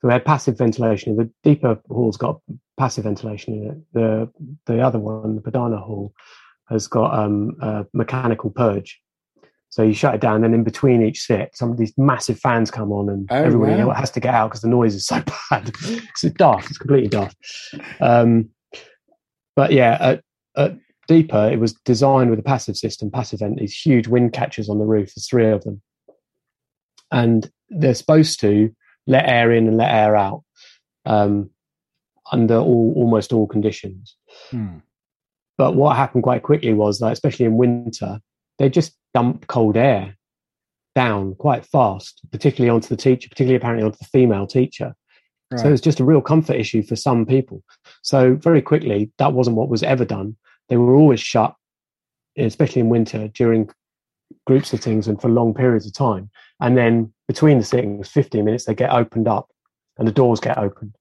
So we had passive ventilation. The Dipa hall's got passive ventilation in it. The the other one, the Padhana hall, has got um, a mechanical purge. So you shut it down, and in between each set, some of these massive fans come on, and Oh, everybody wow. has to get out because the noise is so *laughs* bad. it's daft. It's completely daft. Um, but yeah, at, at Dipa, it was designed with a passive system, passive vent, these huge wind catchers on the roof. There's three of them, and they're supposed to let air in and let air out um, under all almost all conditions. Hmm. But what happened quite quickly was that, especially in winter, they just dump cold air down quite fast, particularly onto the teacher, particularly apparently onto the female teacher. Right. So it's just a real comfort issue for some people. So very quickly, that wasn't what was ever done. They were always shut, especially in winter during group sittings and for long periods of time. And then between the sittings, 15 minutes, they get opened up and the doors get opened.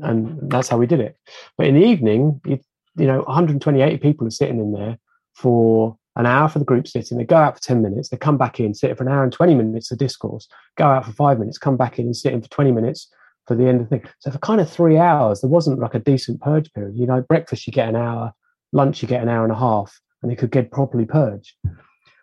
And that's how we did it. But in the evening, you, you know, 128 people are sitting in there for an hour for the group sitting. They go out for 10 minutes, they come back in, sit for an hour and 20 minutes of discourse, go out for five minutes, come back in and sit in for 20 minutes for the end of the thing. So for kind of three hours, there wasn't like a decent purge period. You know, breakfast you get an hour, lunch you get an hour and a half, and they could get properly purged.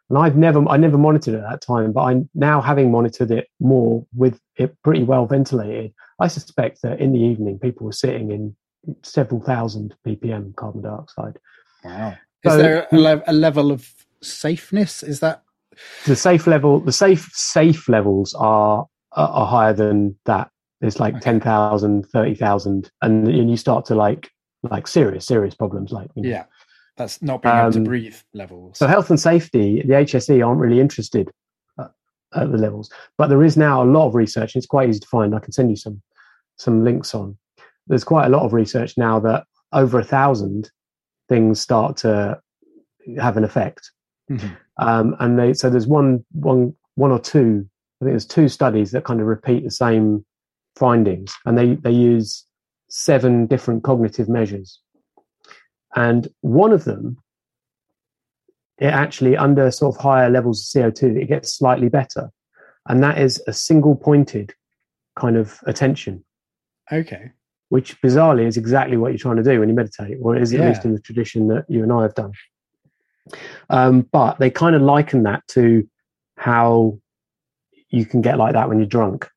And I've never, I never monitored it at that time, but I'm now having monitored it more with it pretty well ventilated. I suspect that in the evening, people were sitting in several thousand ppm carbon dioxide. Wow. Is So- there a, le- a level of safeness? Is that The safe level, the safe safe levels are are, are higher than that. It's like Okay. 10,000, 30,000, and and you start to like like serious serious problems like you know, yeah? That's not being able to Um, breathe levels. So health and safety, the HSE aren't really interested at, at the levels, but there is now a lot of research. It's quite easy to find. I can send you some some links on. There's quite a lot of research now that over a thousand things start to have an effect, Mhm. um, and they so there's one one one or two. I think there's two studies that kind of repeat the same findings, and they they use seven different cognitive measures, and one of them it actually under sort of higher levels of CO2, it gets slightly better. And that is a single pointed kind of attention, Okay. Which bizarrely is exactly what you're trying to do when you meditate, or is it is at least in the tradition that you and I have done. Um, but they kind of liken that to how you can get like that when you're drunk.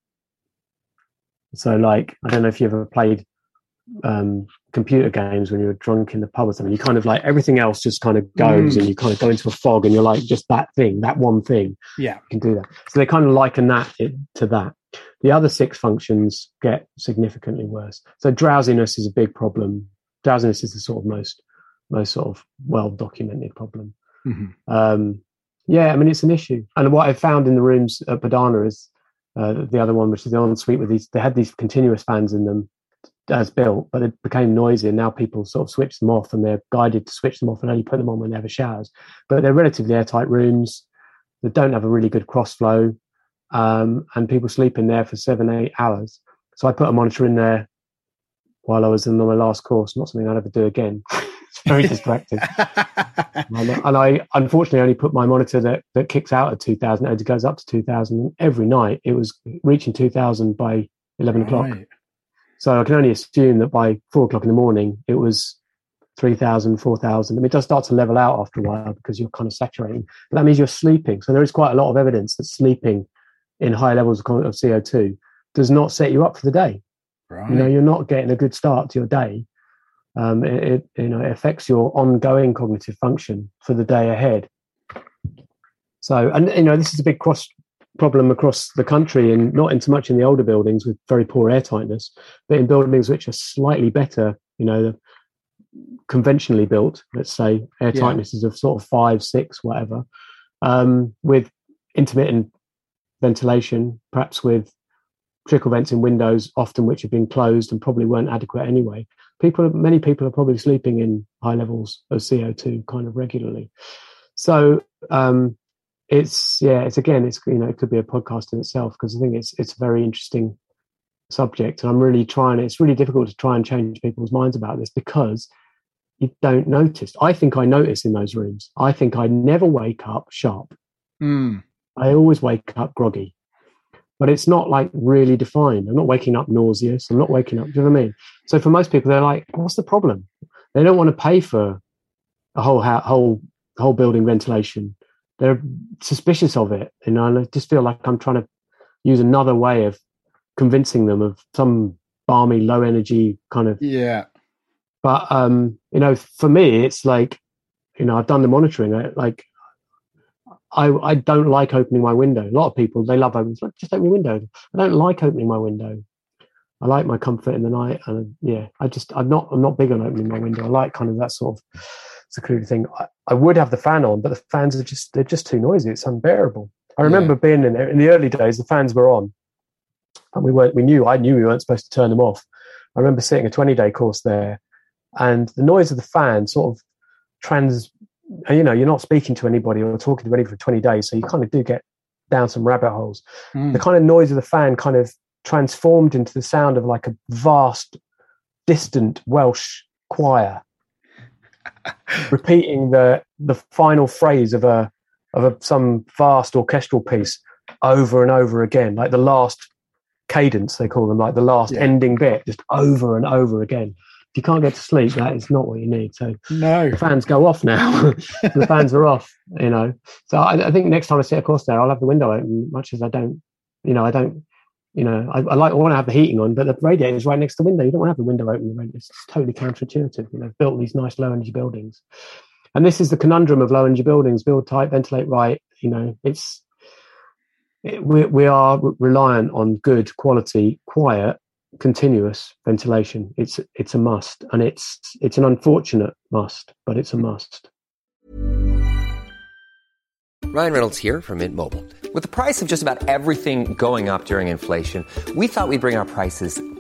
So, like, I don't know if you ever played um, computer games when you were drunk in the pub or something. You kind of like everything else just kind of goes Mm. and you kind of go into a fog and you're like just that thing, that one thing Yeah. you can do that. So they kind of liken that it, to that. The other six functions get significantly worse. So drowsiness is a big problem. Drowsiness is the sort of most most sort of well documented problem. Mhm. Um, yeah, I mean it's an issue. And what I found in the rooms at Padhana is uh, the other one, which is the ensuite with these. They had these continuous fans in them as built, but it became noisy, and now people sort of switch them off, and they're guided to switch them off and only put them on when they have a showers. But they're relatively airtight rooms that don't have a really good cross flow, um, and people sleep in there for seven, eight hours. So I put a monitor in there while I was in my last course. Not something I'd ever do again. *laughs* it's very *laughs* distracting. And and I unfortunately only put my monitor that, that kicks out at 2000, it goes up to 2000 every night. It was reaching 2000 by 11 o'clock. Right. So I can only assume that by four o'clock in the morning, it was 3000, 4000. I mean, it does start to level out after a while because you're kind of saturating, but that means you're sleeping. So there is quite a lot of evidence that sleeping in high levels of CO2 does not set you up for the day. Right. You know, you're not getting a good start to your day. Um, it, it, you know, it affects your ongoing cognitive function for the day ahead. So, and you know, this is a big cross problem across the country, and not in so much in the older buildings with very poor air tightness, but in buildings which are slightly better. You know, conventionally built. Let's say airtightness is of sort of five, six, whatever, um, with intermittent ventilation, perhaps with trickle vents in windows, often which have been closed and probably weren't adequate anyway. People, many people are probably sleeping in high levels of CO2 kind of regularly. So um, it's yeah, it's again, it's you know, it could be a podcast in itself because I think it's it's a very interesting subject, and I'm really trying. It's really difficult to try and change people's minds about this because you don't notice. I think I notice in those rooms. I think I never wake up sharp. Mm. I always wake up groggy, but it's not like really defined. I'm not waking up nauseous. I'm not waking up. Do you know what I mean? So for most people, they're like, "What's the problem?" They don't want to pay for a whole ha- whole whole building ventilation they're suspicious of it. You know, and I just feel like I'm trying to use another way of convincing them of some balmy, low energy kind of. Yeah. But um, you know, for me, it's like, you know, I've done the monitoring. I, like, I I don't like opening my window. A lot of people they love opening. Just open your window. I don't like opening my window. I like my comfort in the night, and yeah, I just I'm not I'm not big on opening my window. I like kind of that sort of secluded thing. I, I would have the fan on, but the fans are just they're just too noisy. It's unbearable. I remember yeah. being in there in the early days. The fans were on, and we weren't. We knew. I knew we weren't supposed to turn them off. I remember sitting a 20 day course there, and the noise of the fan sort of trans. You know, you're not speaking to anybody or talking to anybody for 20 days, so you kind of do get down some rabbit holes. Mm. The kind of noise of the fan kind of transformed into the sound of like a vast, distant Welsh choir *laughs* repeating the the final phrase of a of a, some vast orchestral piece over and over again, like the last cadence they call them, like the last yeah. ending bit, just over and over again. You can't get to sleep, that is not what you need. So no, the fans go off now. *laughs* the fans are off, you know. So I, I, think next time I sit a course there, I'll have the window open. Much as I don't, you know, I don't you know, I, I like I want to have the heating on, but the radiator is right next to the window. You don't want to have the window open. It's totally counterintuitive. You know, built these nice low energy buildings, and this is the conundrum of low energy buildings: build tight, ventilate right. You know, it's it, we we are reliant on good quality, quiet, continuous ventilation. It's it's a must, and it's it's an unfortunate must, but it's a must. Ryan Reynolds here from Mint Mobile. With the price of just about everything going up during inflation, we thought we'd bring our prices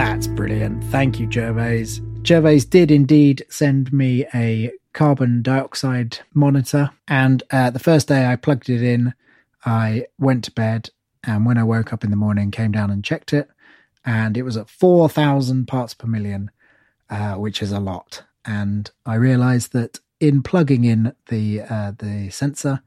That's brilliant. Thank you, Gervase. Gervase did indeed send me a carbon dioxide monitor, and uh, the first day I plugged it in, I went to bed and when I woke up in the morning, came down and checked it, and it was at 4,000 parts per million, uh, which is a lot. And I realized that in plugging in the uh, the sensor,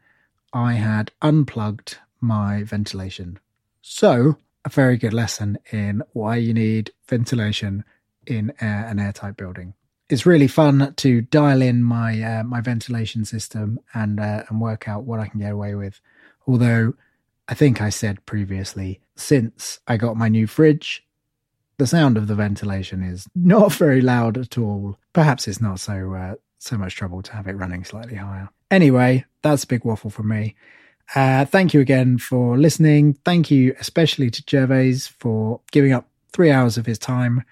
I had unplugged my ventilation. So, a very good lesson in why you need ventilation in air, an airtight building. It's really fun to dial in my uh, my ventilation system and uh, and work out what I can get away with. Although I think I said previously, since I got my new fridge, the sound of the ventilation is not *laughs* very loud at all. Perhaps it's not so uh, so much trouble to have it running slightly higher. Anyway, that's a big waffle for me. Uh, thank you again for listening. Thank you especially to Gervase for giving up three hours of his time.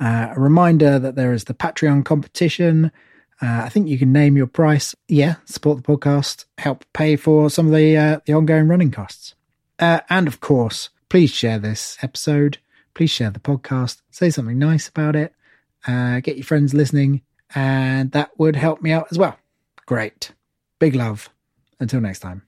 Uh, a reminder that there is the Patreon competition. Uh, I think you can name your price. Yeah, support the podcast, help pay for some of the uh, the ongoing running costs. Uh, and of course, please share this episode. Please share the podcast. Say something nice about it. Uh, get your friends listening, and that would help me out as well. Great. Big love. Until next time.